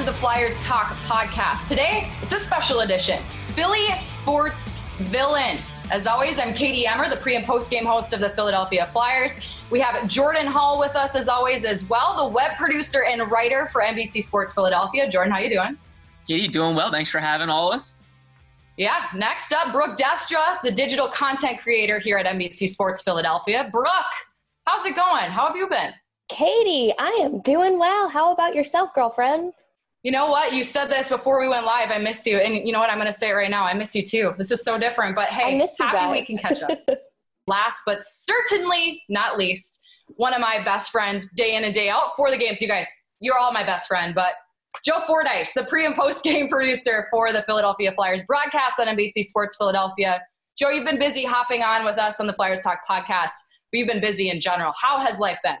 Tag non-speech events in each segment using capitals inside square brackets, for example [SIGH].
To the Flyers Talk podcast. Today, it's a special edition Philly Sports Villains. As always, I'm Katie Emmer, the pre and post game host of the Philadelphia Flyers. We have Jordan Hall with us, as always, as well, the web producer and writer for NBC Sports Philadelphia. Jordan, how you doing? Katie, doing well. Thanks for having all of us. Yeah, next up, Brooke Destra, the digital content creator here at NBC Sports Philadelphia. Brooke, how's it going? How have you been? Katie, I am doing well. How about yourself, girlfriend? You know what? You said this before we went live. I miss you. And you know what? I'm going to say it right now. I miss you too. This is so different. But hey, I miss you happy guys. we can catch up. [LAUGHS] Last but certainly not least, one of my best friends day in and day out for the games. You guys, you're all my best friend. But Joe Fordyce, the pre and post game [LAUGHS] producer for the Philadelphia Flyers broadcast on NBC Sports Philadelphia. Joe, you've been busy hopping on with us on the Flyers Talk podcast, but you've been busy in general. How has life been?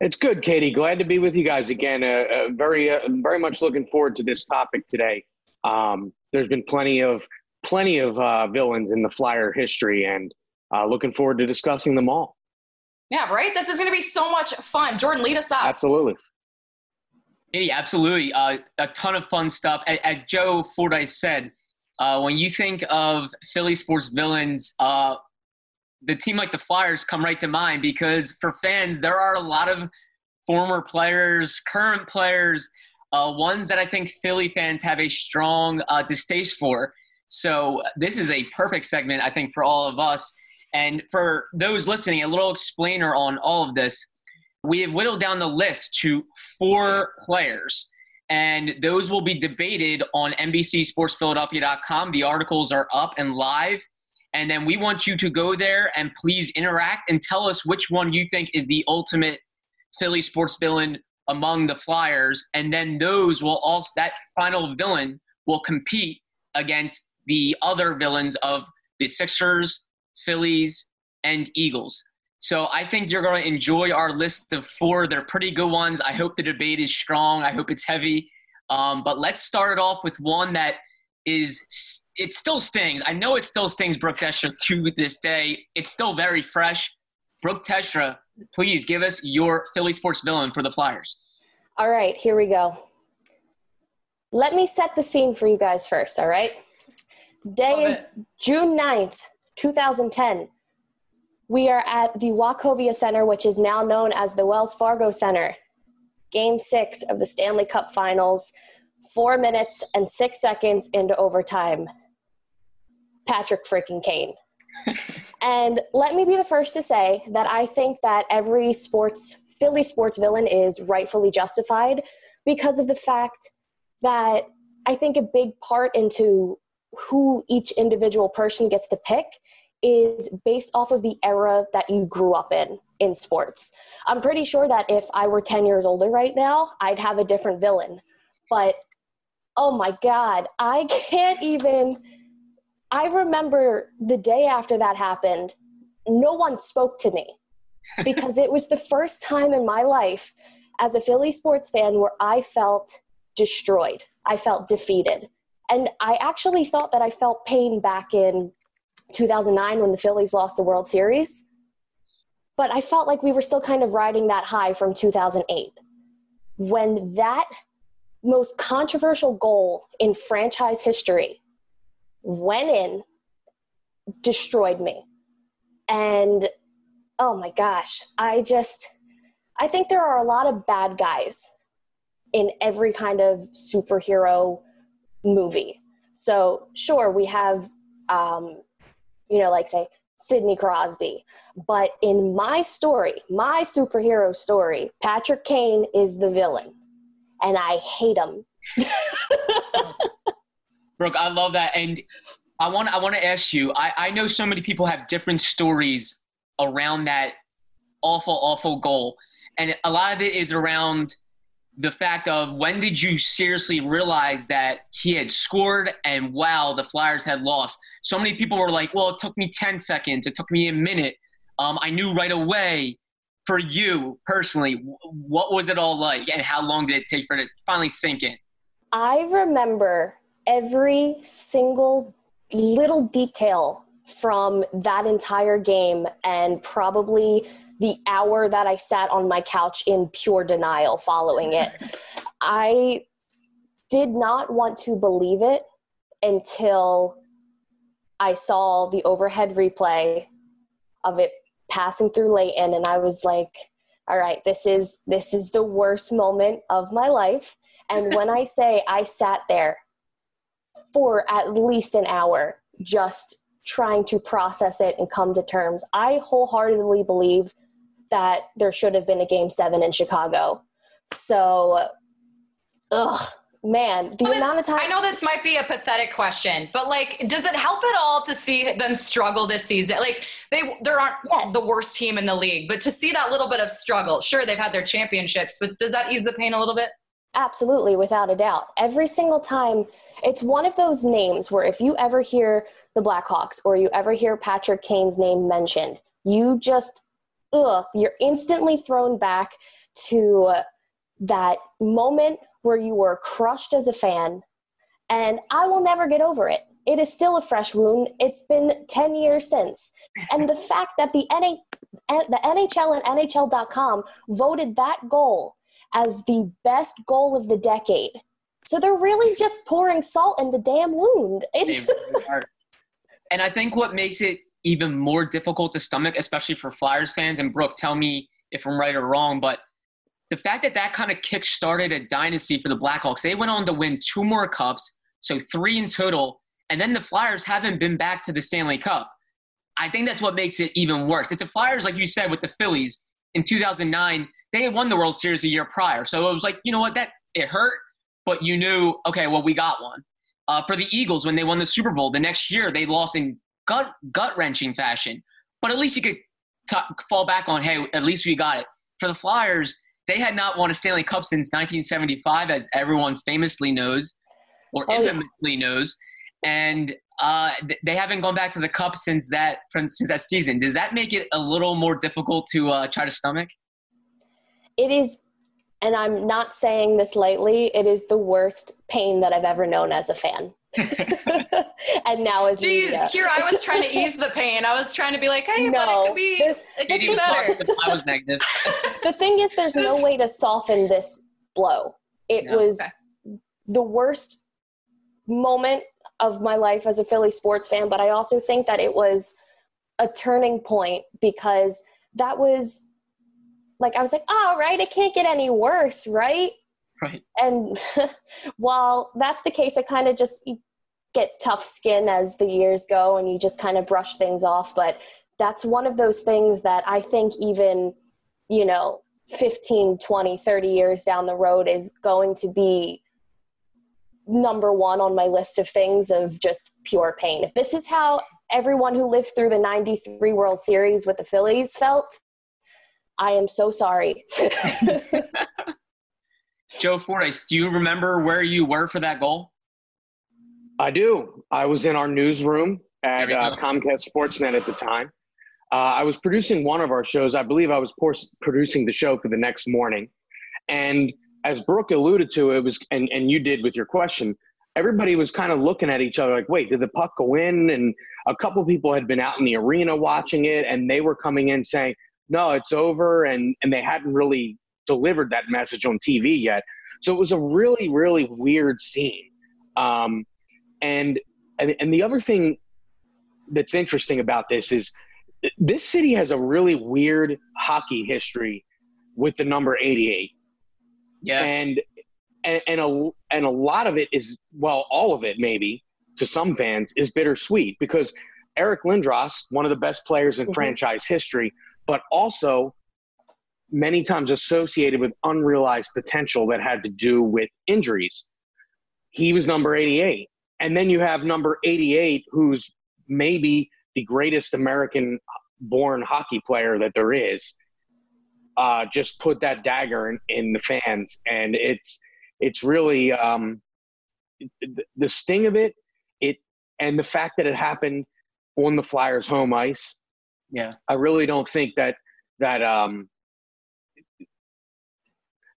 It's good, Katie. Glad to be with you guys again. Uh, uh, very, uh, very much looking forward to this topic today. Um, there's been plenty of plenty of uh, villains in the Flyer history, and uh, looking forward to discussing them all. Yeah, right? This is going to be so much fun. Jordan, lead us up. Absolutely. Katie, absolutely. Uh, a ton of fun stuff. As Joe Fordyce said, uh, when you think of Philly sports villains, uh, the team like the Flyers come right to mind because for fans, there are a lot of former players, current players, uh, ones that I think Philly fans have a strong uh, distaste for. So this is a perfect segment, I think, for all of us. And for those listening, a little explainer on all of this. We have whittled down the list to four players, and those will be debated on NBCSportsPhiladelphia.com. The articles are up and live. And then we want you to go there and please interact and tell us which one you think is the ultimate Philly sports villain among the Flyers. And then those will also, that final villain will compete against the other villains of the Sixers, Phillies, and Eagles. So I think you're going to enjoy our list of four. They're pretty good ones. I hope the debate is strong. I hope it's heavy. Um, but let's start it off with one that is it still stings. I know it still stings Brooke Destra to this day. It's still very fresh. Brooke Destra, please give us your Philly sports villain for the Flyers. All right, here we go. Let me set the scene for you guys first, all right? Day Love is June 9th, 2010. We are at the Wachovia Center, which is now known as the Wells Fargo Center. Game six of the Stanley Cup Finals, four minutes and six seconds into overtime. Patrick freaking Kane. [LAUGHS] and let me be the first to say that I think that every sports Philly sports villain is rightfully justified because of the fact that I think a big part into who each individual person gets to pick is based off of the era that you grew up in in sports. I'm pretty sure that if I were 10 years older right now, I'd have a different villain. But oh my God, I [LAUGHS] can't even. I remember the day after that happened, no one spoke to me [LAUGHS] because it was the first time in my life as a Philly sports fan where I felt destroyed. I felt defeated. And I actually thought that I felt pain back in 2009 when the Phillies lost the World Series. But I felt like we were still kind of riding that high from 2008. When that most controversial goal in franchise history went in, destroyed me. And oh my gosh, I just, I think there are a lot of bad guys in every kind of superhero movie. So, sure, we have, um, you know, like say, Sidney Crosby. But in my story, my superhero story, Patrick Kane is the villain. And I hate them. [LAUGHS] Brooke, I love that. And I want I want to ask you. I, I know so many people have different stories around that awful, awful goal, and a lot of it is around the fact of when did you seriously realize that he had scored and wow, the Flyers had lost. So many people were like, "Well, it took me ten seconds. It took me a minute. Um, I knew right away." For you personally, what was it all like, and how long did it take for it to finally sink in? I remember every single little detail from that entire game and probably the hour that I sat on my couch in pure denial following it. [LAUGHS] I did not want to believe it until I saw the overhead replay of it passing through Leighton and I was like, all right, this is this is the worst moment of my life. And when I [LAUGHS] say I sat there for at least an hour just trying to process it and come to terms. I wholeheartedly believe that there should have been a game seven in Chicago. So, ugh, man, the amount of time. I know this might be a pathetic question, but like, does it help at all to see them struggle this season? Like, they they aren't yes. the worst team in the league, but to see that little bit of struggle, sure, they've had their championships, but does that ease the pain a little bit? Absolutely, without a doubt. Every single time, it's one of those names where if you ever hear the Blackhawks or you ever hear Patrick Kane's name mentioned, you just, ugh, you're instantly thrown back to that moment where you were crushed as a fan. And I will never get over it. It is still a fresh wound. It's been 10 years since. And the [LAUGHS] fact that the, NA, the NHL and NHL.com voted that goal as the best goal of the decade. So they're really just pouring salt in the damn wound. It's [LAUGHS] and I think what makes it even more difficult to stomach, especially for Flyers fans, and Brooke, tell me if I'm right or wrong, but the fact that that kind of kick started a dynasty for the Blackhawks, they went on to win two more cups, so three in total, and then the Flyers haven't been back to the Stanley Cup. I think that's what makes it even worse. If the Flyers, like you said, with the Phillies in 2009, they had won the World Series a year prior. So it was like, you know what, that it hurt, but you knew, okay, well, we got one. Uh, for the Eagles, when they won the Super Bowl, the next year they lost in gut gut wrenching fashion. But at least you could t- fall back on, hey, at least we got it. For the Flyers, they had not won a Stanley Cup since 1975, as everyone famously knows or oh, infamously yeah. knows, and uh, they haven't gone back to the Cup since that since that season. Does that make it a little more difficult to uh, try to stomach? it is and I'm not saying this lightly, it is the worst pain that I've ever known as a fan. [LAUGHS] and now as Jeez, media. here I was trying to [LAUGHS] ease the pain. I was trying to be like, hey, no, but it could be, it could be better. I was negative. [LAUGHS] the thing is, there's no way to soften this blow. It no, was okay. the worst moment of my life as a Philly sports fan, but I also think that it was a turning point because that was like I was like, oh, right, it can't get any worse, right? Right. And [LAUGHS] while that's the case, I kind of just get tough skin as the years go and you just kind of brush things off. But that's one of those things that I think even, you know, 15, 20, 30 years down the road is going to be number one on my list of things of just pure pain. If this is how everyone who lived through the 93 World Series with the Phillies felt, I am so sorry. [LAUGHS] [LAUGHS] Joe Fordyce, do you remember where you were for that goal? I do. I was in our newsroom at uh, Comcast Sportsnet at the time. Uh, I was producing one of our shows. I believe I was producing the show for the next morning. And as Brooke alluded to, it was, and, and you did with your question, everybody was kind of looking at each other like, wait, did the puck go in? And a couple people had been out in the arena watching it, and they were coming in saying, no, it's over, and and they hadn't really delivered that message on TV yet. So it was a really really weird scene. Um, and and and the other thing that's interesting about this is this city has a really weird hockey history with the number 88. Yeah. And and, and a and a lot of it is well, all of it maybe to some fans is bittersweet because Eric Lindros, one of the best players in mm-hmm. franchise history, but also many times associated with unrealized potential that had to do with injuries. He was number 88. And then you have number 88, who's maybe the greatest American born hockey player that there is. Uh, just put that dagger in, in the fans. And it's, it's really um, the sting of it, it, and the fact that it happened on the Flyers home ice. Yeah. I really don't think that, that, um,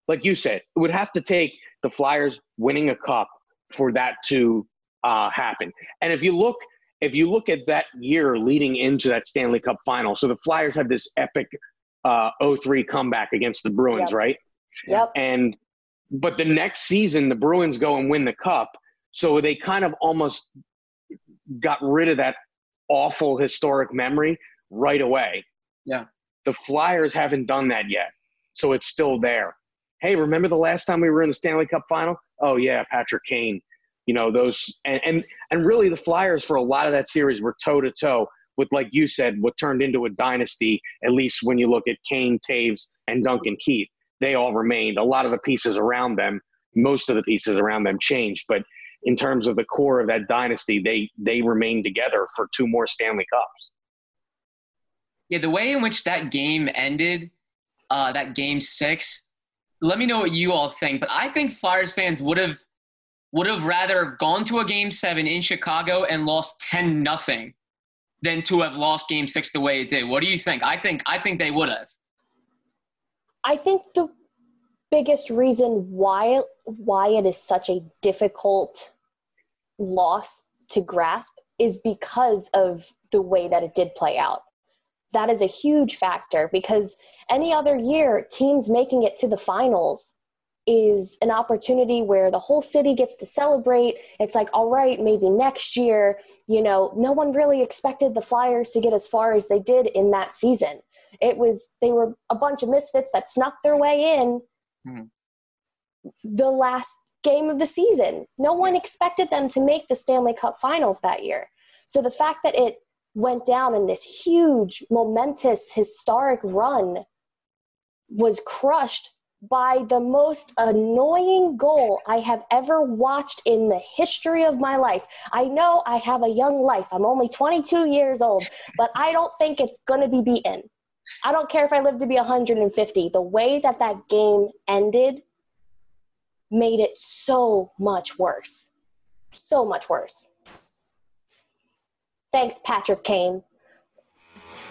like you said, it would have to take the Flyers winning a cup for that to uh, happen. And if you look, if you look at that year leading into that Stanley Cup final, so the Flyers had this epic uh, 03 comeback against the Bruins, yep. right? Yep. And but the next season, the Bruins go and win the cup, so they kind of almost got rid of that awful historic memory right away. Yeah. The Flyers haven't done that yet, so it's still there hey, remember the last time we were in the Stanley Cup final? Oh yeah, Patrick Kane. You know those, and and and really the Flyers for a lot of that series were toe to toe with, like you said, what turned into a dynasty. At least when you look at Kane, Toews, and Duncan Keith, they all remained. A lot of the pieces around them, most of the pieces around them changed, but in terms of the core of that dynasty, they they remained together for two more Stanley Cups. Yeah, the way in which that game ended, uh, that game six, let me know what you all think. But I think Flyers fans would have would have rather gone to a game seven in Chicago and lost ten nothing than to have lost game six the way it did. What do you think? I think I think they would have. I think the biggest reason why why it is such a difficult loss to grasp is because of the way that it did play out that is a huge factor because any other year, teams making it to the finals is an opportunity where the whole city gets to celebrate. It's like, all right, maybe next year, you know, no one really expected the Flyers to get as far as they did in that season. It was, they were a bunch of misfits that snuck their way in mm-hmm. the last game of the season. No one expected them to make the Stanley Cup finals that year. So the fact that it went down in this huge, momentous, historic run was crushed by the most annoying goal I have ever watched in the history of my life. I know I have a young life. I'm only 22 years old, but I don't think it's going to be beaten. I don't care if I live to be 150. The way that that game ended made it so much worse. So much worse. Thanks, Patrick Kane.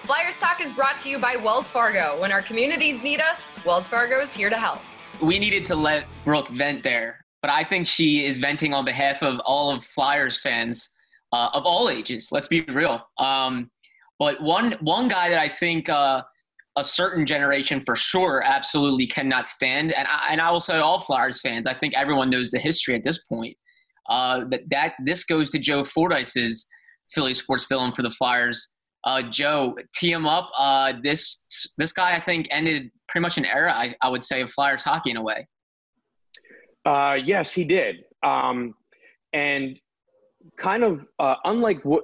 Flyers Talk is brought to you by Wells Fargo. When our communities need us, Wells Fargo is here to help. We needed to let Brooke vent there, but I think she is venting on behalf of all of Flyers fans uh, of all ages. Let's be real. Um, but one one guy that I think uh, a certain generation for sure absolutely cannot stand, and I, and I will say all Flyers fans. I think everyone knows the history at this point. Uh, that that this goes to Joe Fordyce's Philly sports villain for the Flyers. Uh, Joe, tee him up. Uh, this this guy, I think, ended pretty much an era. I, I would say of Flyers hockey in a way. Uh, yes, he did. Um, and kind of uh, unlike what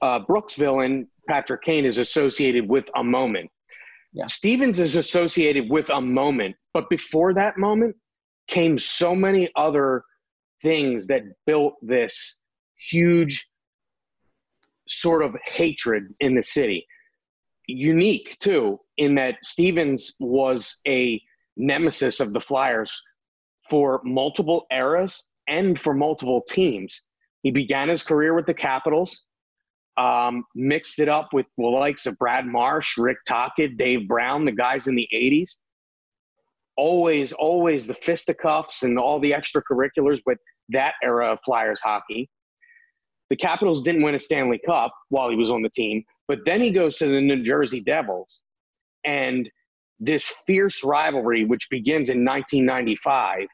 uh, Brooks' villain Patrick Kane is associated with a moment. Yeah. Stevens is associated with a moment, but before that moment came so many other things that built this huge sort of hatred in the city. Unique, too, in that Stevens was a nemesis of the Flyers for multiple eras and for multiple teams. He began his career with the Capitals, um, mixed it up with the likes of Brad Marsh, Rick Tocchet, Dave Brown, the guys in the 80s. Always, always the fisticuffs and all the extracurriculars with that era of Flyers hockey. The Capitals didn't win a Stanley Cup while he was on the team, but then he goes to the New Jersey Devils. And this fierce rivalry, which begins in 1995,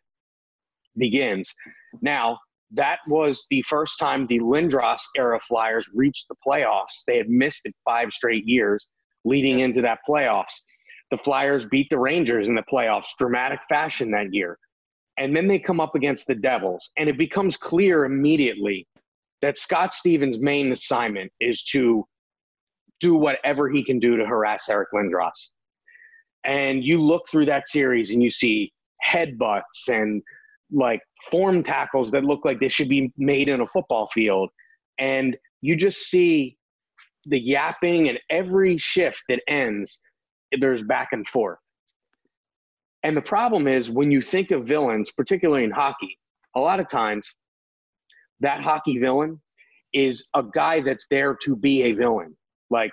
begins. Now, that was the first time the Lindros era Flyers reached the playoffs. They had missed it five straight years leading into that playoffs. The Flyers beat the Rangers in the playoffs, dramatic fashion that year. And then they come up against the Devils, and it becomes clear immediately that Scott Stevens' main assignment is to do whatever he can do to harass Eric Lindros. And you look through that series and you see headbutts and like form tackles that look like they should be made in a football field. And you just see the yapping and every shift that ends, there's back and forth. And the problem is when you think of villains, particularly in hockey, a lot of times that hockey villain is a guy that's there to be a villain. Like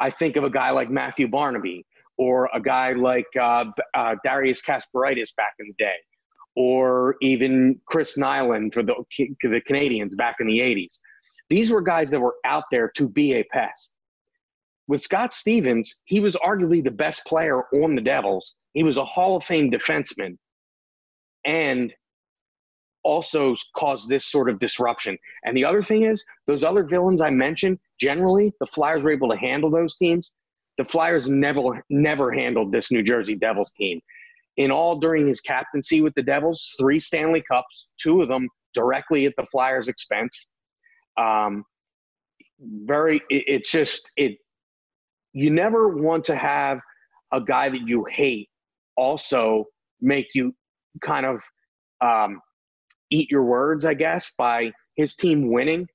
I think of a guy like Matthew Barnaby or a guy like uh, uh, Darius Kasparaitis back in the day, or even Chris Nilan for the, the Canadiens back in the 80s. These were guys that were out there to be a pest. With Scott Stevens, he was arguably the best player on the Devils. He was a Hall of Fame defenseman and also cause this sort of disruption. And the other thing is, those other villains I mentioned, generally, the Flyers were able to handle those teams the Flyers never never handled this New Jersey Devils team. In all, during his captaincy with the Devils, three Stanley Cups, two of them directly at the Flyers' expense. Um, very, it, it's just it. You never want to have a guy that you hate also make you kind of um, eat your words, I guess, by his team winning.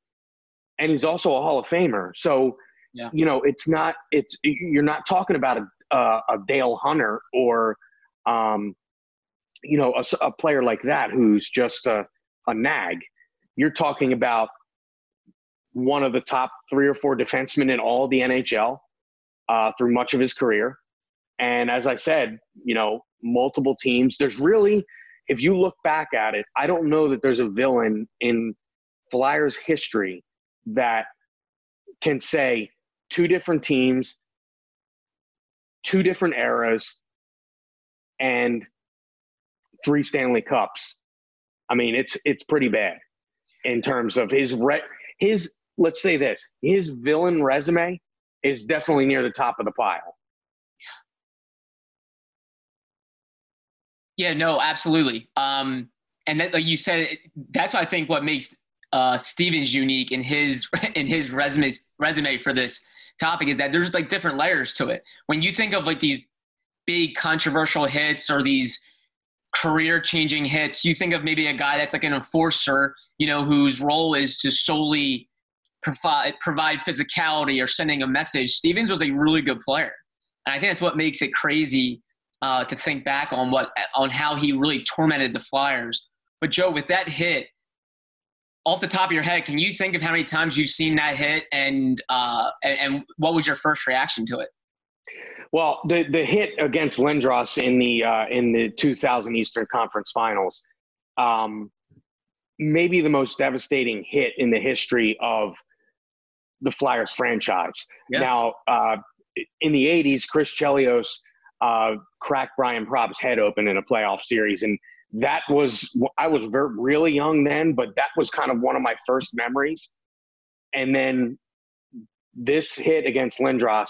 And he's also a Hall of Famer. So yeah. You know, it's not. It's you're not talking about a a, a Dale Hunter or, um, you know, a, a player like that who's just a a nag. You're talking about one of the top three or four defensemen in all the NHL uh, through much of his career. And as I said, you know, multiple teams. There's really, if you look back at it, I don't know that there's a villain in Flyers history that can say two different teams, two different eras, and three Stanley Cups. I mean, it's it's pretty bad in terms of his re- his. Let's say this: his villain resume is definitely near the top of the pile. Yeah, no, absolutely. Um, and that, like you said, that's I think what makes uh, Stevens unique in his [LAUGHS] in his resume resume for this topic is that there's like different layers to it. When you think of like these big controversial hits or these career changing hits, you think of maybe a guy that's like an enforcer, you know, whose role is to solely provide provide physicality or sending a message. Stevens was a really good player. And I think that's what makes it crazy uh, to think back on what on how he really tormented the Flyers. But Joe, with that hit, off the top of your head, can you think of how many times you've seen that hit, and uh, and, and what was your first reaction to it? Well, the the hit against Lindros in the uh, in the 2000 Eastern Conference Finals, um, maybe the most devastating hit in the history of the Flyers franchise. Yeah. Now, uh, in the 80s, Chris Chelios uh, cracked Brian Propp's head open in a playoff series, and that was I was very, really young then, but that was kind of one of my first memories. And then this hit against Lindros,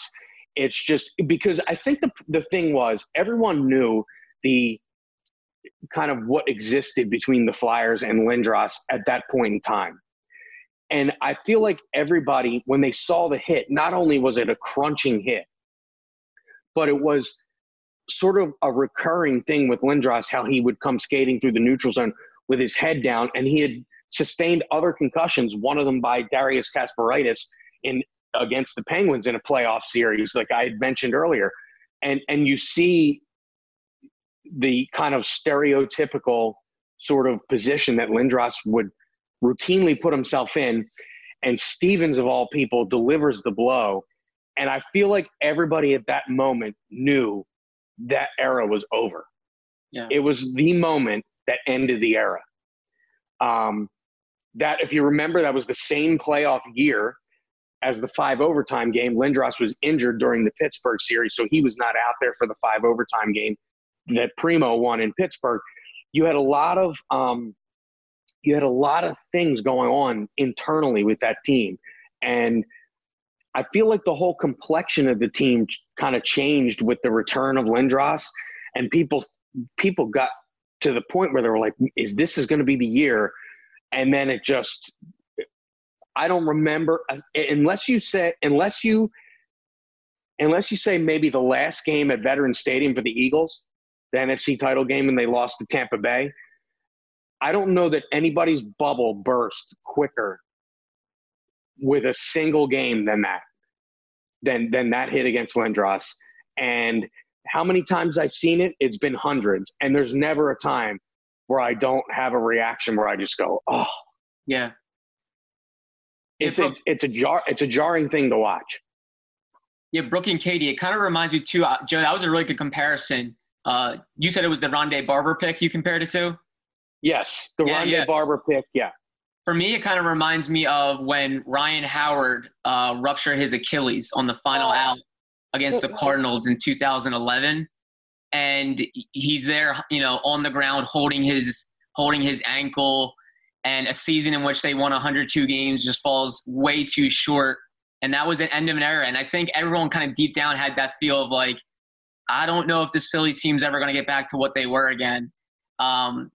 it's just because I think the the thing was everyone knew the kind of what existed between the Flyers and Lindros at that point in time. And I feel like everybody, when they saw the hit, not only was it a crunching hit, but it was sort of a recurring thing with Lindros, how he would come skating through the neutral zone with his head down, and he had sustained other concussions. One of them by Darius Kasparaitis in against the Penguins in a playoff series, like I had mentioned earlier, and and you see the kind of stereotypical sort of position that Lindros would routinely put himself in, and Stevens of all people delivers the blow. And I feel like everybody at that moment knew that era was over. Yeah. It was the moment that ended the era. Um, that, if you remember, that was the same playoff year as the five overtime game. Lindros was injured during the Pittsburgh series, so he was not out there for the five overtime game that Primeau won in Pittsburgh. You had a lot of um, you had a lot of things going on internally with that team, and I feel like the whole complexion of the team kind of changed with the return of Lindros, and people people got to the point where they were like, "Is this is going to be the year?" And then it just, I don't remember uh, unless you say unless you unless you say maybe the last game at Veterans Stadium for the Eagles, the NFC title game, and they lost to Tampa Bay. I don't know that anybody's bubble burst quicker with a single game than that, than than that hit against Lindros. And how many times I've seen it, it's been hundreds. And there's never a time where I don't have a reaction where I just go, oh, yeah. It's a, it's a jar it's a jarring thing to watch. Yeah, Brooke and Katie. It kind of reminds me too, uh, Joe. That was a really good comparison. Uh, you said it was the Rondé Barber pick you compared it to. Yes, the yeah, Rondé yeah. Barber pick. Yeah. For me, it kind of reminds me of when Ryan Howard uh, ruptured his Achilles on the final oh. out against the Cardinals in 2011, and he's there, you know, on the ground holding his holding his ankle, and a season in which they won 102 games just falls way too short, and that was an end of an era. And I think everyone kind of deep down had that feel of like, I don't know if this Phillies team's ever going to get back to what they were again. Um,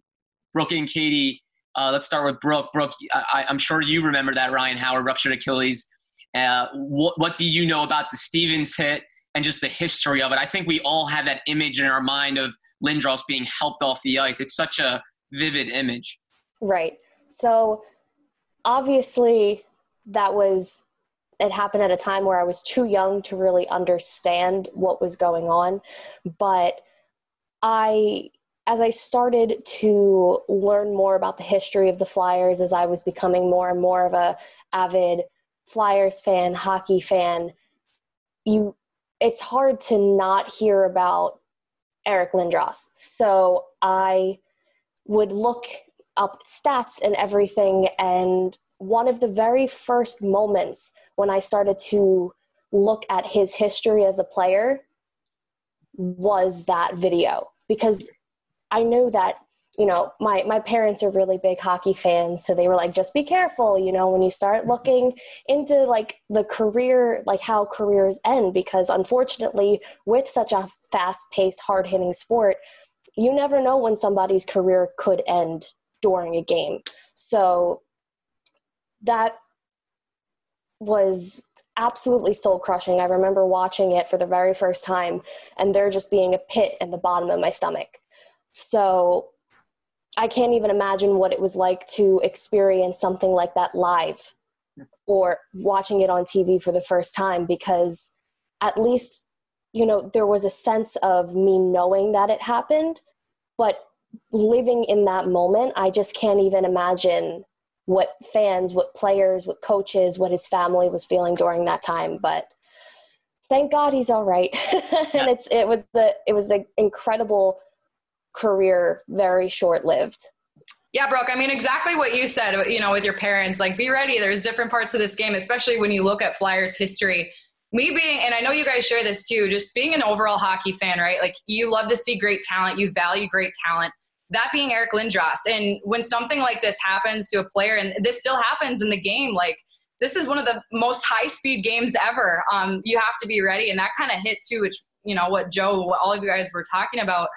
Brooke and Katie. Uh, let's start with Brooke. Brooke, I, am sure you remember that Ryan Howard ruptured Achilles. Uh, what, what do you know about the Stevens hit and just the history of it? I think we all have that image in our mind of Lindros being helped off the ice. It's such a vivid image. Right. So obviously, that was it happened at a time where I was too young to really understand what was going on. But I as I started to learn more about the history of the Flyers, as I was becoming more and more of a avid Flyers fan, hockey fan, you it's hard to not hear about Eric Lindros. So I would look up stats and everything and one of the very first moments when I started to look at his history as a player was that video because I know that you know my my parents are really big hockey fans so they were like just be careful you know when you start looking into like the career like how careers end because unfortunately with such a fast paced hard hitting sport you never know when somebody's career could end during a game. So that was absolutely soul crushing i remember watching it for the very first time and there just being a pit in the bottom of my stomach so I can't even imagine what it was like to experience something like that live or watching it on TV for the first time because at least, you know, there was a sense of me knowing that it happened, but living in that moment, I just can't even imagine what fans, what players, what coaches, what his family was feeling during that time. But thank God he's all right. [LAUGHS] and it's it was the it was an incredible career very short lived. Yeah, Brooke, I mean, exactly what you said, you know, with your parents. Like, be ready. There's different parts of this game, especially when you look at Flyers history. Me being, and I know you guys share this too, just being an overall hockey fan, right? Like, you love to see great talent, you value great talent. That being Eric Lindros. And when something like this happens to a player, and this still happens in the game, like, this is one of the most high speed games ever. Um, you have to be ready. And that kind of hit too, which, you know, what Joe, what all of you guys were talking about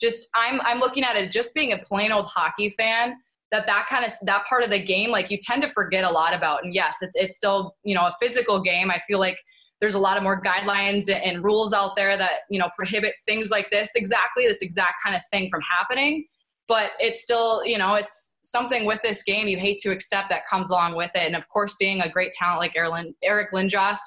just I'm I'm looking at it just being a plain old hockey fan that that kind of that part of the game like you tend to forget a lot about. And yes it's it's still you know a physical game. I feel like there's a lot of more guidelines and rules out there that you know prohibit things like this. Exactly this exact kind of thing from happening. But it's still you know it's something with this game you hate to accept that comes along with it. And of course seeing a great talent like Eric Lindros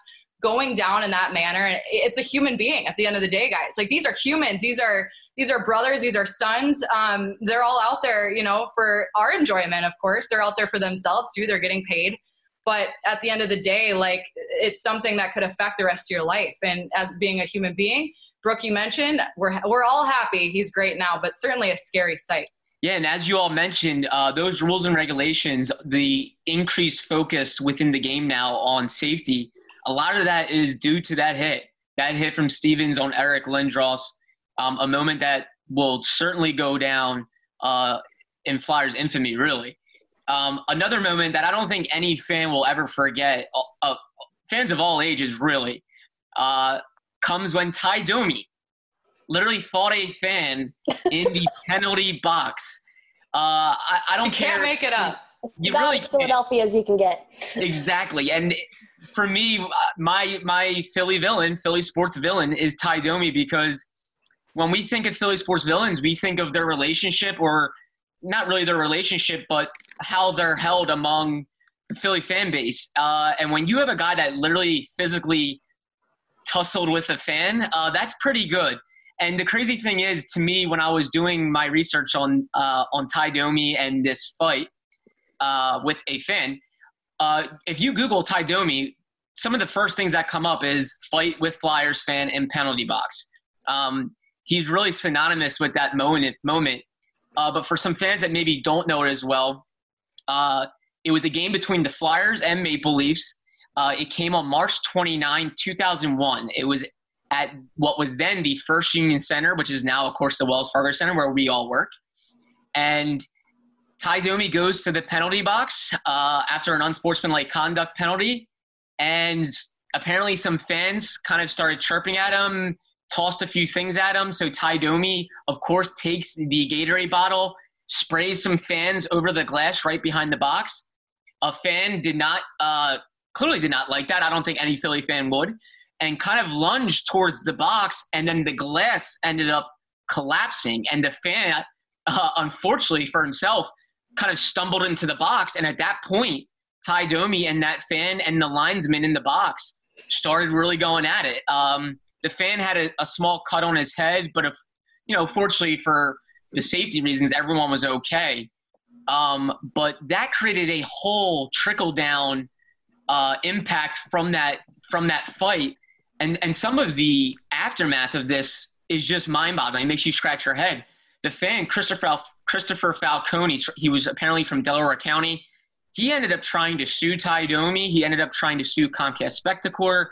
going down in that manner it's a human being at the end of the day guys. Like these are humans. These are these are brothers, these are sons. Um, they're all out there, you know, for our enjoyment, of course. They're out there for themselves too. They're getting paid. But at the end of the day, like it's something that could affect the rest of your life. And as being a human being, Brooke, you mentioned, we're, we're all happy. He's great now, but certainly a scary sight. Yeah, and as you all mentioned, uh, those rules and regulations, the increased focus within the game now on safety, a lot of that is due to that hit. That hit from Stevens on Eric Lindros um, a moment that will certainly go down uh, in Flyers infamy, really. Um, another moment that I don't think any fan will ever forget, uh, uh fans of all ages really, uh, comes when Ty Domi literally fought a fan [LAUGHS] in the penalty box. Uh, I, I don't You care. can't make it up. You About really as can't. Philadelphia as you can get. exactly. And for me, uh, my my Philly villain, Philly sports villain, is Ty Domi because when we think of Philly sports villains, we think of their relationship, or not really their relationship, but how they're held among the Philly fan base. Uh, and when you have a guy that literally physically tussled with a fan, uh, that's pretty good. And the crazy thing is, to me, when I was doing my research on uh, on Ty Domi and this fight uh, with a fan, uh, if you Google Ty Domi, some of the first things that come up is fight with Flyers fan in penalty box. Um, he's really synonymous with that moment. Moment, uh, but for some fans that maybe don't know it as well, uh, it was a game between the Flyers and Maple Leafs. Uh, it came on March 29, 2001. It was at what was then the First Union Center, which is now, of course, the Wells Fargo Center where we all work. And Ty Domi goes to the penalty box uh, after an unsportsmanlike conduct penalty, and apparently some fans kind of started chirping at him, tossed a few things at him. So Ty Domi, of course, takes the Gatorade bottle, sprays some fans over the glass right behind the box. A fan did not, uh, clearly did not like that. I don't think any Philly fan would, and kind of lunged towards the box, and then the glass ended up collapsing, and the fan, uh, unfortunately for himself, kind of stumbled into the box. And at that point, Ty Domi and that fan and the linesman in the box started really going at it. Um, the fan had a, a small cut on his head, but if you know, fortunately for the safety reasons, everyone was okay. Um, but that created a whole trickle down uh, impact from that from that fight, and and some of the aftermath of this is just mind boggling. It makes you scratch your head. The fan Christopher Christopher Falcone, he was apparently from Delaware County. He ended up trying to sue Ty Domi. He ended up trying to sue Comcast Spectacor.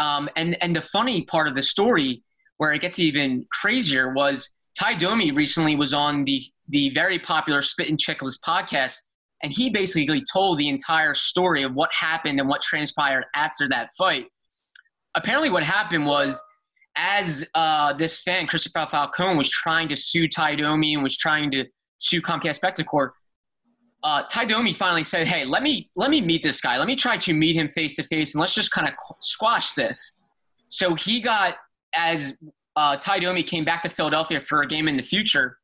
Um, and and the funny part of the story, where it gets even crazier, was Ty Domi recently was on the the very popular Spittin' Chiclets podcast, and he basically told the entire story of what happened and what transpired after that fight. Apparently, what happened was as uh, this fan, Christopher Falcone, was trying to sue Ty Domi and was trying to sue Comcast Spectacor, uh, Ty Domi finally said, "Hey, let me let me meet this guy. Let me try to meet him face to face, and let's just kind of squash this." So he got as uh, Ty Domi came back to Philadelphia for a game in the future.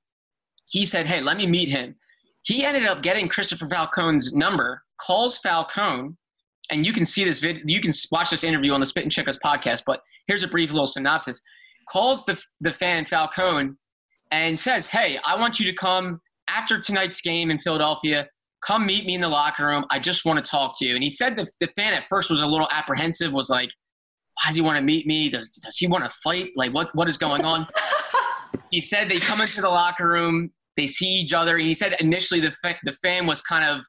He said, "Hey, let me meet him." He ended up getting Christopher Falcone's number, calls Falcone, and you can see this video. You can watch this interview on the Spittin' Chiclets podcast. But here's a brief little synopsis: calls the the fan Falcone and says, "Hey, I want you to come after tonight's game in Philadelphia. Come meet me in the locker room. I just want to talk to you." And he said the the fan at first was a little apprehensive, was like, "Why does he want to meet me? Does does he want to fight? Like what what is going on?" [LAUGHS] he said they come into the locker room, they see each other, and he said initially the fa- the fan was kind of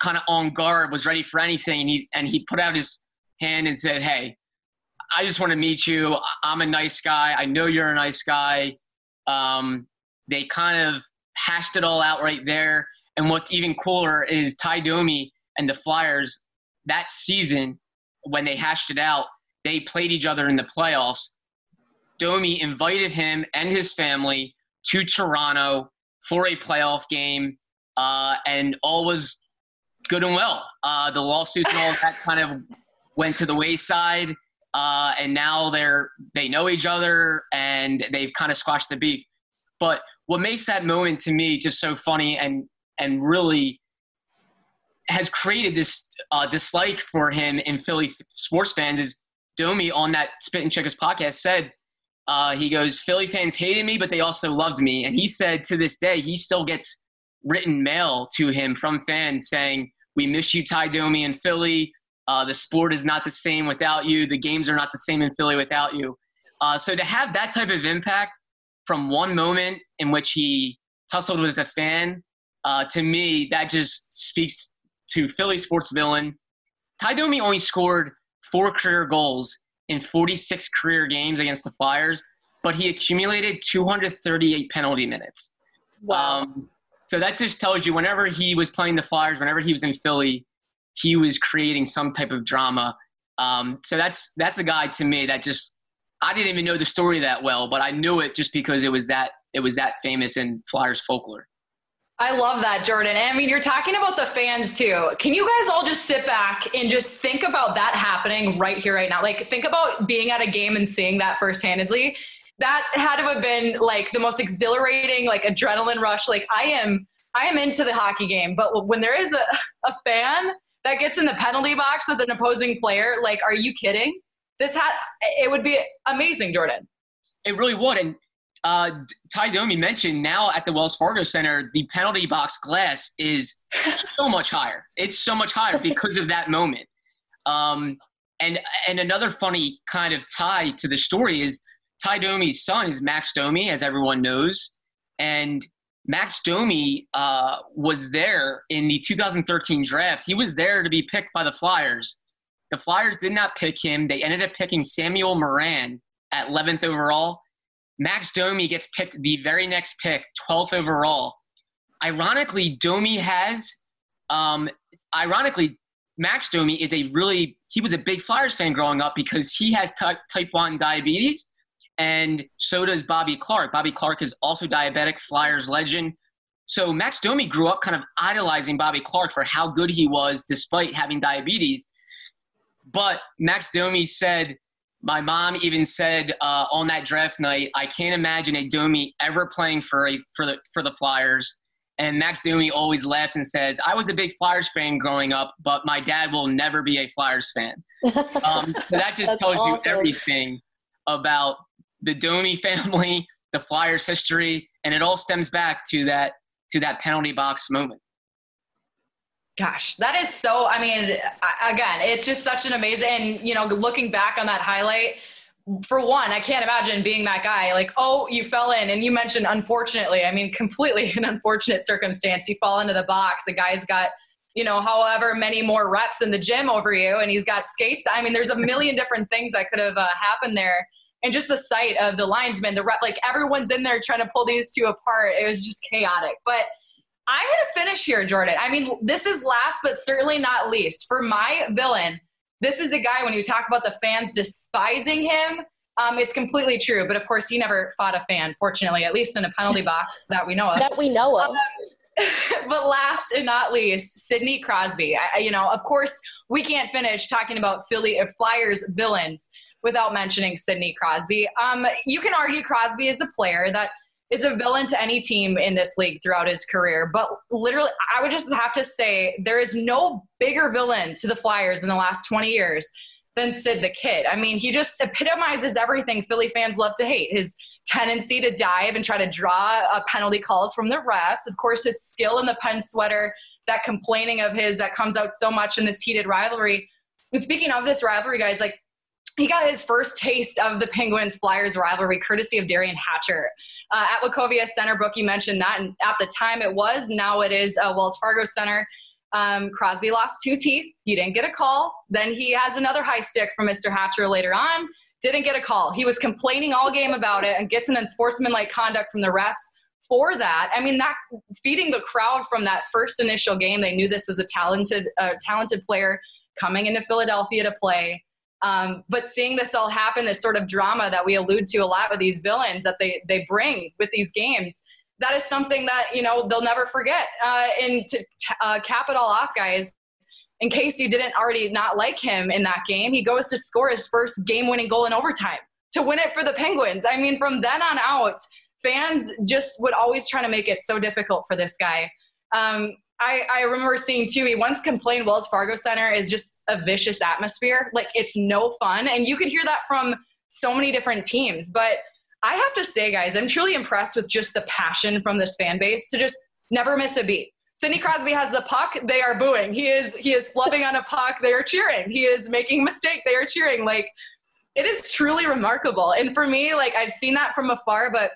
kind of on guard, was ready for anything, and he and he put out his hand and said, "Hey, I just want to meet you. I'm a nice guy. I know you're a nice guy." Um, they kind of hashed it all out right there. And what's even cooler is Ty Domi and the Flyers that season when they hashed it out, they played each other in the playoffs. Domi invited him and his family to Toronto for a playoff game, uh, and all was good and well. Uh, the lawsuits and all [LAUGHS] that kind of went to the wayside, uh, and now they're they know each other and they've kind of squashed the beef. But what makes that moment to me just so funny and and really has created this uh, dislike for him in Philly sports fans is Domi on that Spittin' Chiclets podcast said uh, he goes Philly fans hated me but they also loved me. And he said to this day he still gets written mail to him from fans saying we miss you Ty Domi in Philly. Uh, the sport is not the same without you. The games are not the same in Philly without you. Uh, so to have that type of impact from one moment in which he tussled with a fan, uh, to me, that just speaks to Philly sports villain. Ty Domi only scored four career goals in 46 career games against the Flyers, but he accumulated 238 penalty minutes. Wow. Um, so that just tells you whenever he was playing the Flyers, whenever he was in Philly, he was creating some type of drama. Um, so that's that's a guy to me that just I didn't even know the story that well, but I knew it just because it was that it was that famous in Flyers folklore. I love that, Jordan. I mean, you're talking about the fans too. Can you guys all just sit back and just think about that happening right here, right now? Like, think about being at a game and seeing that firsthandedly. That had to have been like the most exhilarating, like adrenaline rush. Like, I am, I am into the hockey game, but when there is a, a fan that gets in the penalty box with an opposing player, like, are you kidding? This had, it would be amazing, Jordan. It really would. And uh, Ty Domi mentioned now at the Wells Fargo Center, the penalty box glass is [LAUGHS] so much higher. It's so much higher because of that moment. Um, and and another funny kind of tie to the story is Ty Domi's son is Max Domi, as everyone knows, and Max Domi uh, was there in the 2013 draft. He was there to be picked by the Flyers. The Flyers did not pick him. They ended up picking Samuel Morin at 11th overall Max Domi gets picked the very next pick, 12th overall. Ironically, Domi has, um, ironically, Max Domi is a really, he was a big Flyers fan growing up because he has t- type 1 diabetes, and so does Bobby Clarke. Bobby Clarke is also diabetic, Flyers legend. So Max Domi grew up kind of idolizing Bobby Clarke for how good he was despite having diabetes. But Max Domi said, my mom even said uh, on that draft night, I can't imagine a Domi ever playing for a, for the for the Flyers. And Max Domi always laughs and says, "I was a big Flyers fan growing up, but my dad will never be a Flyers fan." [LAUGHS] Um, so that just tells awesome. you everything about the Domi [LAUGHS] family, the Flyers history, and it all stems back to that to that penalty box moment. Gosh, that is so. I mean, again, it's just such an amazing. And you know, looking back on that highlight, for one, I can't imagine being that guy. Like, oh, you fell in, and you mentioned unfortunately. I mean, completely [LAUGHS] an unfortunate circumstance. You fall into the box. The guy's got, you know, however many more reps in the gym over you, and he's got skates. I mean, there's a million different things that could have uh, happened there. And just the sight of the linesman, the rep, like everyone's in there trying to pull these two apart. It was just chaotic, but I'm going to finish here, Jordan. I mean, this is last but certainly not least. For my villain, this is a guy, when you talk about the fans despising him, um, it's completely true. But of course, he never fought a fan, fortunately, at least in a penalty [LAUGHS] box that we know of. that we know of. [LAUGHS] but last and not least, Sidney Crosby. I, you know, of course, we can't finish talking about Philly uh, Flyers villains without mentioning Sidney Crosby. Um, you can argue Crosby is a player that – is a villain to any team in this league throughout his career. But literally, I would just have to say there is no bigger villain to the Flyers in the last 20 years than Sid the Kid. I mean, he just epitomizes everything Philly fans love to hate. His tendency to dive and try to draw uh, penalty calls from the refs. Of course, his skill in the pen sweater, that complaining of his that comes out so much in this heated rivalry. And speaking of this rivalry, guys, like he got his first taste of the Penguins Flyers rivalry courtesy of Derian Hatcher. Uh, at Wachovia Center, Bookie mentioned that, and at the time it was. Now it is uh, Wells Fargo Center. Um, Crosby lost two teeth. He didn't get a call. Then he has another high stick from Mr. Hatcher later on. Didn't get a call. He was complaining all game about it and gets an unsportsmanlike conduct from the refs for that. I mean, that feeding the crowd from that first initial game, they knew this was a talented, uh, talented player coming into Philadelphia to play. Um, but seeing this all happen, this sort of drama that we allude to a lot with these villains that they they bring with these games, that is something that you know they'll never forget. Uh, and to uh, cap it all off, guys, in case you didn't already not like him in that game, he goes to score his first game-winning goal in overtime to win it for the Penguins. I mean, from then on out, fans just would always try to make it so difficult for this guy. Um, I, I remember seeing too, he once complained Wells Fargo Center is just a vicious atmosphere. Like it's no fun. And you can hear that from so many different teams. But I have to say, guys, I'm truly impressed with just the passion from this fan base to just never miss a beat. Sidney Crosby has the puck, they are booing. He is he is flubbing on a puck, they are cheering. He is making a mistake, they are cheering. Like it is truly remarkable. And for me, like I've seen that from afar, but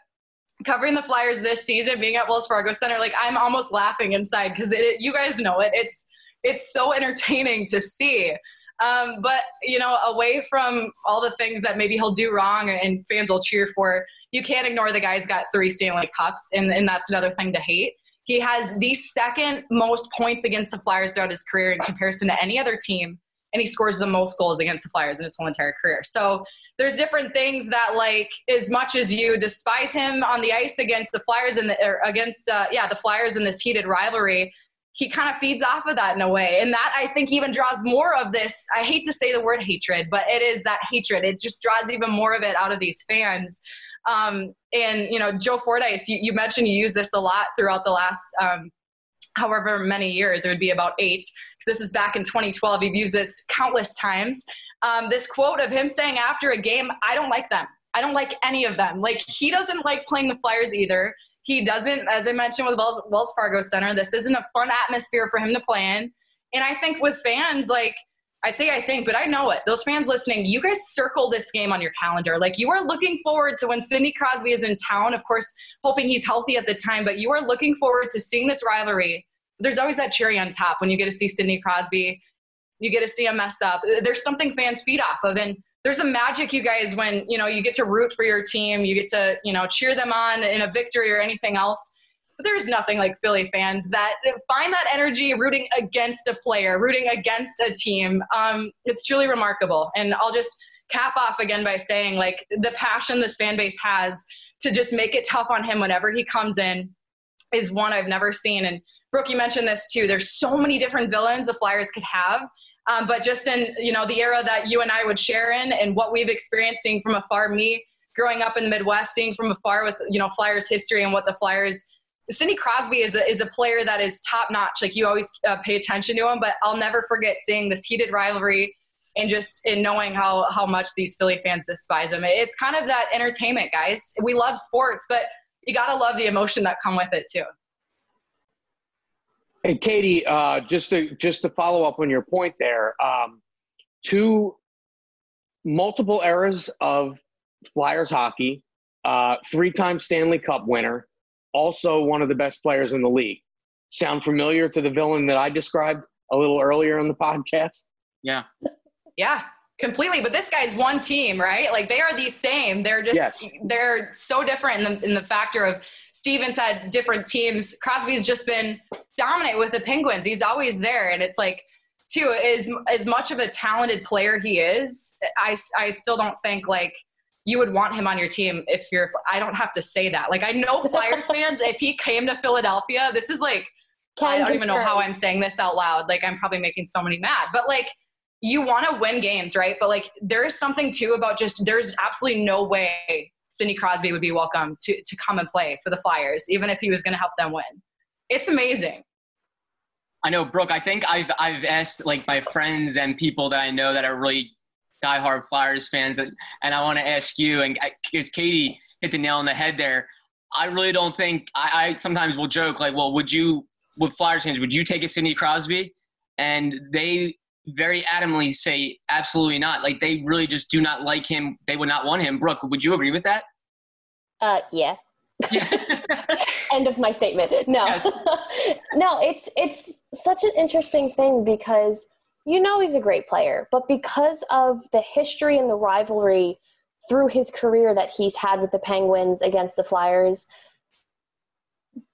covering the Flyers this season, being at Wells Fargo Center, like I'm almost laughing inside because you guys know it. It's it's so entertaining to see. Um, but you know, away from all the things that maybe he'll do wrong and fans will cheer for, you can't ignore the guy's got three Stanley Cups, and, and that's another thing to hate. He has the second most points against the Flyers throughout his career in comparison to any other team, and he scores the most goals against the Flyers in his whole entire career. So there's different things that like as much as you despise him on the ice against the Flyers and against uh, yeah the Flyers in this heated rivalry, he kind of feeds off of that in a way, and that I think even draws more of this. I hate to say the word hatred, but it is that hatred. It just draws even more of it out of these fans. Um, and you know, Joe Fordyce, you, you, mentioned you use this a lot throughout the last. Um, however many years it would be about eight because this is back in 2012 you've used this countless times um, this quote of him saying after a game, I don't like them. I don't like any of them. Like he doesn't like playing the Flyers either. He doesn't, as I mentioned with Wells, Wells Fargo Center, this isn't a fun atmosphere for him to play in. And I think with fans, like I say I think, but I know it. Those fans listening, you guys circle this game on your calendar. Like you are looking forward to when Sidney Crosby is in town, of course, hoping he's healthy at the time, but you are looking forward to seeing this rivalry. There's always that cherry on top when you get to see Sidney Crosby you get to see them mess up. There's something fans feed off of. And there's a magic, you guys, when, you know, you get to root for your team, you get to, you know, cheer them on in a victory or anything else. But there's nothing like Philly fans that find that energy rooting against a player, rooting against a team. Um, it's truly remarkable. And I'll just cap off again by saying, like, the passion this fan base has to just make it tough on him whenever he comes in is one I've never seen. And Brooke, you mentioned this too. There's so many different villains the Flyers could have. Um, but just in you know the era that you and I would share in, and what we've experienced seeing from afar, me growing up in the Midwest, seeing from afar with you know Flyers history and what the Flyers. Sidney Crosby is a, is a player that is top notch. Like you always uh, pay attention to him, but I'll never forget seeing this heated rivalry and just in knowing how how much these Philly fans despise him. It's kind of that entertainment, guys. We love sports, but you gotta love the emotion that come with it too. Hey, Katie, uh, just to just to follow up on your point there, um, two multiple eras of Flyers hockey, uh, three-time Stanley Cup winner, also one of the best players in the league. Sound familiar to the villain that I described a little earlier in the podcast? Yeah. Yeah, completely. But this guy's one team, right? Like they are the same. They're just yes. they're so different in the in the factor of Stevens said different teams. Crosby's just been dominant with the Penguins. He's always there, and it's like, too, as as much of a talented player he is, I I still don't think like you would want him on your team if you're. I don't have to say that. Like I know [LAUGHS] Flyers fans, if he came to Philadelphia, this is like. I don't even know how I'm saying this out loud. Like I'm probably making so many mad, but like you want to win games, right? But like there is something too about just there's absolutely no way Sidney Crosby would be welcome to, to come and play for the Flyers, even if he was going to help them win. It's amazing. I know, Brooke. I think I've I've asked like my friends and people that I know that are really diehard Flyers fans, and and I want to ask you, and uh, because Katie hit the nail on the head there. I really don't think I, I sometimes will joke like, well, would you, with Flyers fans, would you take a Sidney Crosby? And they very adamantly say absolutely not. Like they really just do not like him. They would not want him. Brooke, would you agree with that? Uh, yeah. [LAUGHS] End of my statement. No, yes. [LAUGHS] no, it's it's such an interesting thing because you know he's a great player, but because of the history and the rivalry through his career that he's had with the Penguins against the Flyers,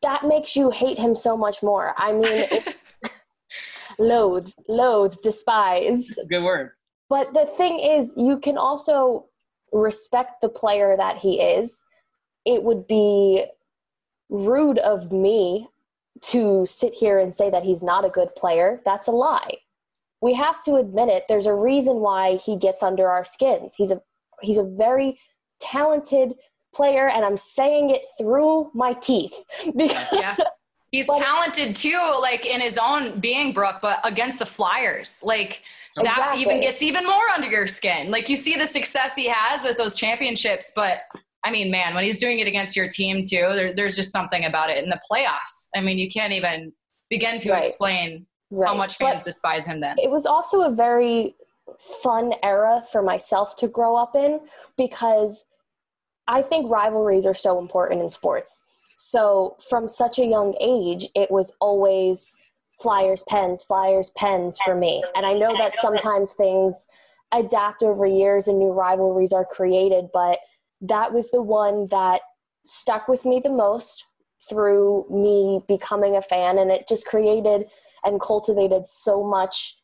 that makes you hate him so much more. I mean, [LAUGHS] it, loathe, loathe, despise. Good word. But the thing is, you can also respect the player that he is. It would be rude of me to sit here and say that he's not a good player. That's a lie. We have to admit it. There's a reason why he gets under our skins. He's a he's a very talented player and I'm saying it through my teeth. Because [LAUGHS] yeah. He's but, talented too, like in his own being, Brooke, but against the Flyers, like that exactly. even gets even more under your skin. Like you see the success he has with those championships, but I mean, man, when he's doing it against your team too, there, there's just something about it in the playoffs. I mean, you can't even begin to right. explain right. how much fans but despise him then. It was also a very fun era for myself to grow up in because I think rivalries are so important in sports so from such a young age, it was always flyers, pens, flyers, pens for me. And I know that sometimes things adapt over years and new rivalries are created, but that was the one that stuck with me the most through me becoming a fan. And it just created and cultivated so much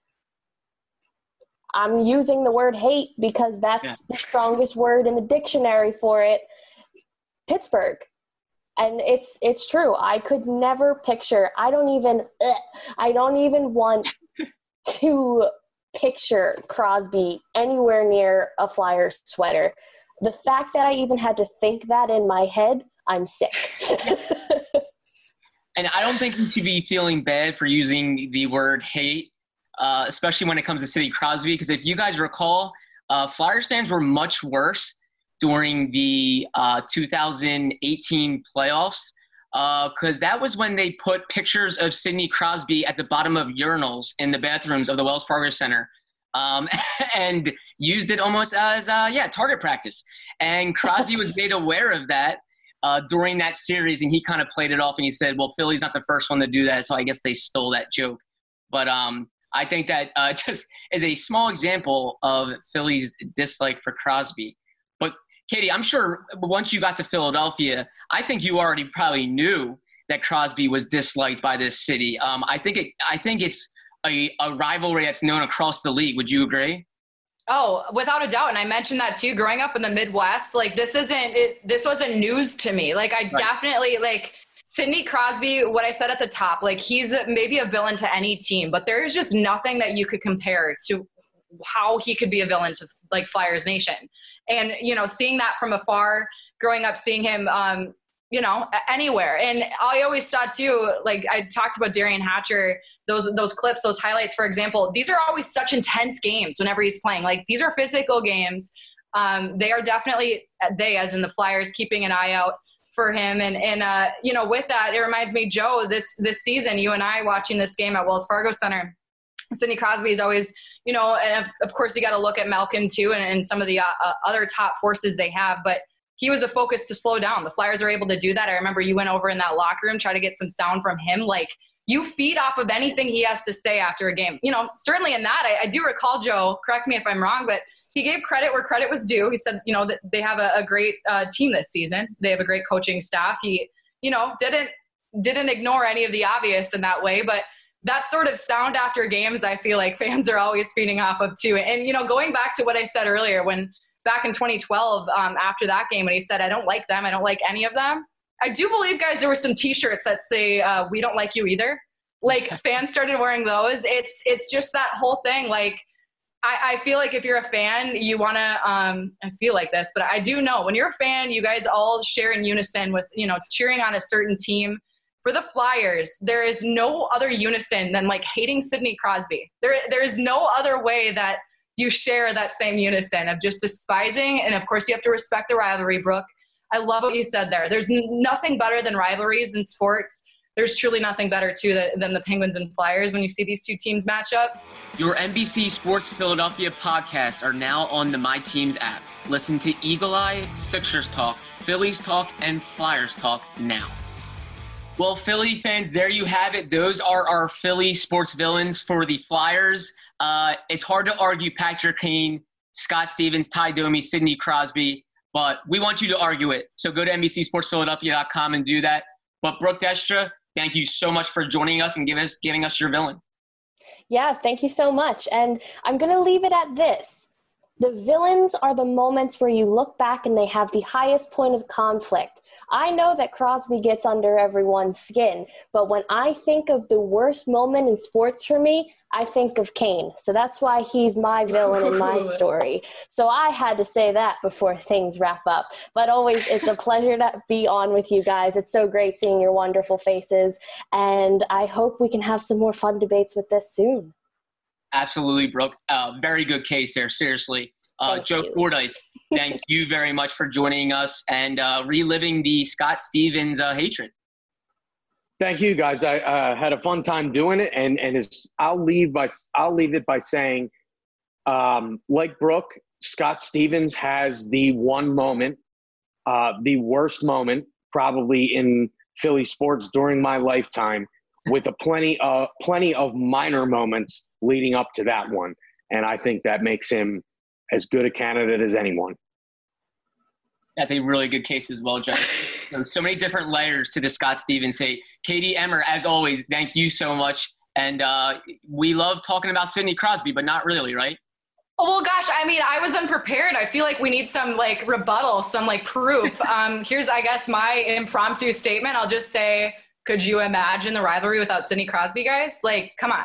I'm using the word hate because that's yeah. the strongest word in the dictionary for it. Pittsburgh. And it's it's true. I could never picture. I don't even ugh, I don't even want [LAUGHS] to picture Crosby anywhere near a flyer sweater. The fact that I even had to think that in my head, I'm sick. [LAUGHS] and I don't think you should be feeling bad for using the word hate, uh, especially when it comes to Sidney Crosby. Because if you guys recall, uh, Flyers fans were much worse during the uh, 2018 playoffs because uh, that was when they put pictures of Sidney Crosby at the bottom of urinals in the bathrooms of the Wells Fargo Center. Um, [LAUGHS] and used it almost as uh, yeah target practice. And Crosby was made aware of that uh, during that series, and he kind of played it off and he said, "Well, Philly's not the first one to do that, so I guess they stole that joke." But um, I think that uh, [LAUGHS] just is a small example of Philly's dislike for Crosby. Katie, I'm sure once you got to Philadelphia, I think you already probably knew that Crosby was disliked by this city. Um, I think it, I think it's a, a rivalry that's known across the league. Would you agree? Oh, without a doubt. And I mentioned that too. Growing up in the Midwest, like this isn't it, this wasn't news to me. Like I right. definitely like Sidney Crosby, what I said at the top, like he's maybe a villain to any team, but there is just nothing that you could compare to how he could be a villain to like Flyers Nation. And, you know, seeing that from afar, growing up, seeing him, um, you know, anywhere. And I always saw too, like I talked about Derian Hatcher, those those clips, those highlights, for example, these are always such intense games whenever he's playing. Like these are physical games. Um, they are definitely they, as in the Flyers, keeping an eye out for him. And and uh, you know, with that, it reminds me, Joe, this this season, you and I watching this game at Wells Fargo Center. Sidney Crosby is always you know, and of course you got to look at Malkin too and, and some of the uh, uh, other top forces they have. But he was a focus to slow down. The Flyers are able to do that. I remember you went over in that locker room, try to get some sound from him. Like you feed off of anything he has to say after a game. You know, certainly in that, I, I do recall Joe. Correct me if I'm wrong, but he gave credit where credit was due. He said, you know, that they have a, a great uh, team this season. They have a great coaching staff. He, you know, didn't didn't ignore any of the obvious in that way, but that sort of sound after games, I feel like fans are always feeding off of too. And, you know, going back to what I said earlier, when back in 2012, um, after that game, when he said, I don't like them, I don't like any of them, I do believe, guys, there were some t shirts that say, uh, We don't like you either. Like [LAUGHS] fans started wearing those. It's, it's just that whole thing. Like, I, I feel like if you're a fan, you want to, um, I feel like this, but I do know when you're a fan, you guys all share in unison with, you know, cheering on a certain team for the Flyers, there is no other unison than like hating Sidney Crosby. There, there is no other way that you share that same unison of just despising. And of course, you have to respect the rivalry, Brooke. I love what you said there. There's nothing better than rivalries in sports. There's truly nothing better, too, than the Penguins and Flyers when you see these two teams match up. Your NBC Sports Philadelphia podcasts are now on the My Teams app. Listen to Eagle Eye, Sixers Talk, Phillies Talk, and Flyers Talk now. Well, Philly fans, there you have it. Those are our Philly sports villains for the Flyers. Uh, it's hard to argue Patrick Kane, Scott Stevens, Ty Domi, Sidney Crosby, but we want you to argue it. So go to NBCSportsPhiladelphia.com and do that. But Brooke Destra, thank you so much for joining us and give us, giving us your villain. Yeah, thank you so much. And I'm going to leave it at this. The villains are the moments where you look back and they have the highest point of conflict. I know that Crosby gets under everyone's skin, but when I think of the worst moment in sports for me, I think of Kane. So that's why he's my villain in my [LAUGHS] story. So I had to say that before things wrap up. But always, it's a pleasure to be on with you guys. It's so great seeing your wonderful faces. And I hope we can have some more fun debates with this soon. Absolutely, Brooke. Uh, very good case there, seriously. Uh, Joe you. Fordyce, thank [LAUGHS] you very much for joining us and uh, reliving the Scott Stevens uh, hatred. Thank you, guys. I uh, had a fun time doing it, and and I'll leave by I'll leave it by saying, um, like Brooke, Scott Stevens has the one moment, uh, the worst moment probably in Philly sports during my lifetime, with a plenty of plenty of minor moments leading up to that one, and I think that makes him as good a candidate as anyone. That's a really good case as well, Joe. [LAUGHS] so, so many different layers to the Scott Stevens Hey, Katie Emmer, as always, thank you so much. And uh, we love talking about Sidney Crosby, but not really, right? Oh, well, gosh, I mean, I was unprepared. I feel like we need some like rebuttal, some like proof. [LAUGHS] um, here's, I guess, my impromptu statement. I'll just say, could you imagine the rivalry without Sidney Crosby, guys? Like, come on,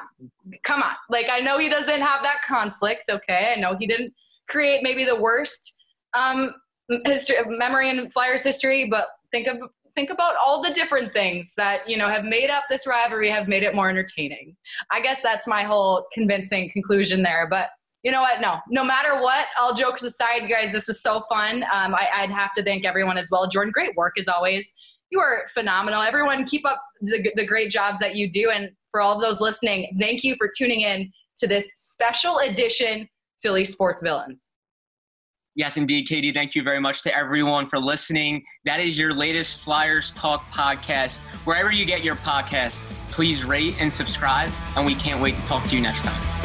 come on. Like, I know he doesn't have that conflict. Okay, I know he didn't create maybe the worst um, history, memory in Flyers history, but think of think about all the different things that you know have made up this rivalry, have made it more entertaining. I guess that's my whole convincing conclusion there, but you know what? No, no matter what, all jokes aside, guys, this is so fun. Um, I, would have to thank everyone as well. Jordan, great work as always. You are phenomenal. Everyone, keep up the, the great jobs that you do. And for all of those listening, thank you for tuning in to this special edition Philly Sports Villains. Yes, indeed, Katie. Thank you very much to everyone for listening. That is your latest Flyers Talk podcast. Wherever you get your podcast, please rate and subscribe, and we can't wait to talk to you next time.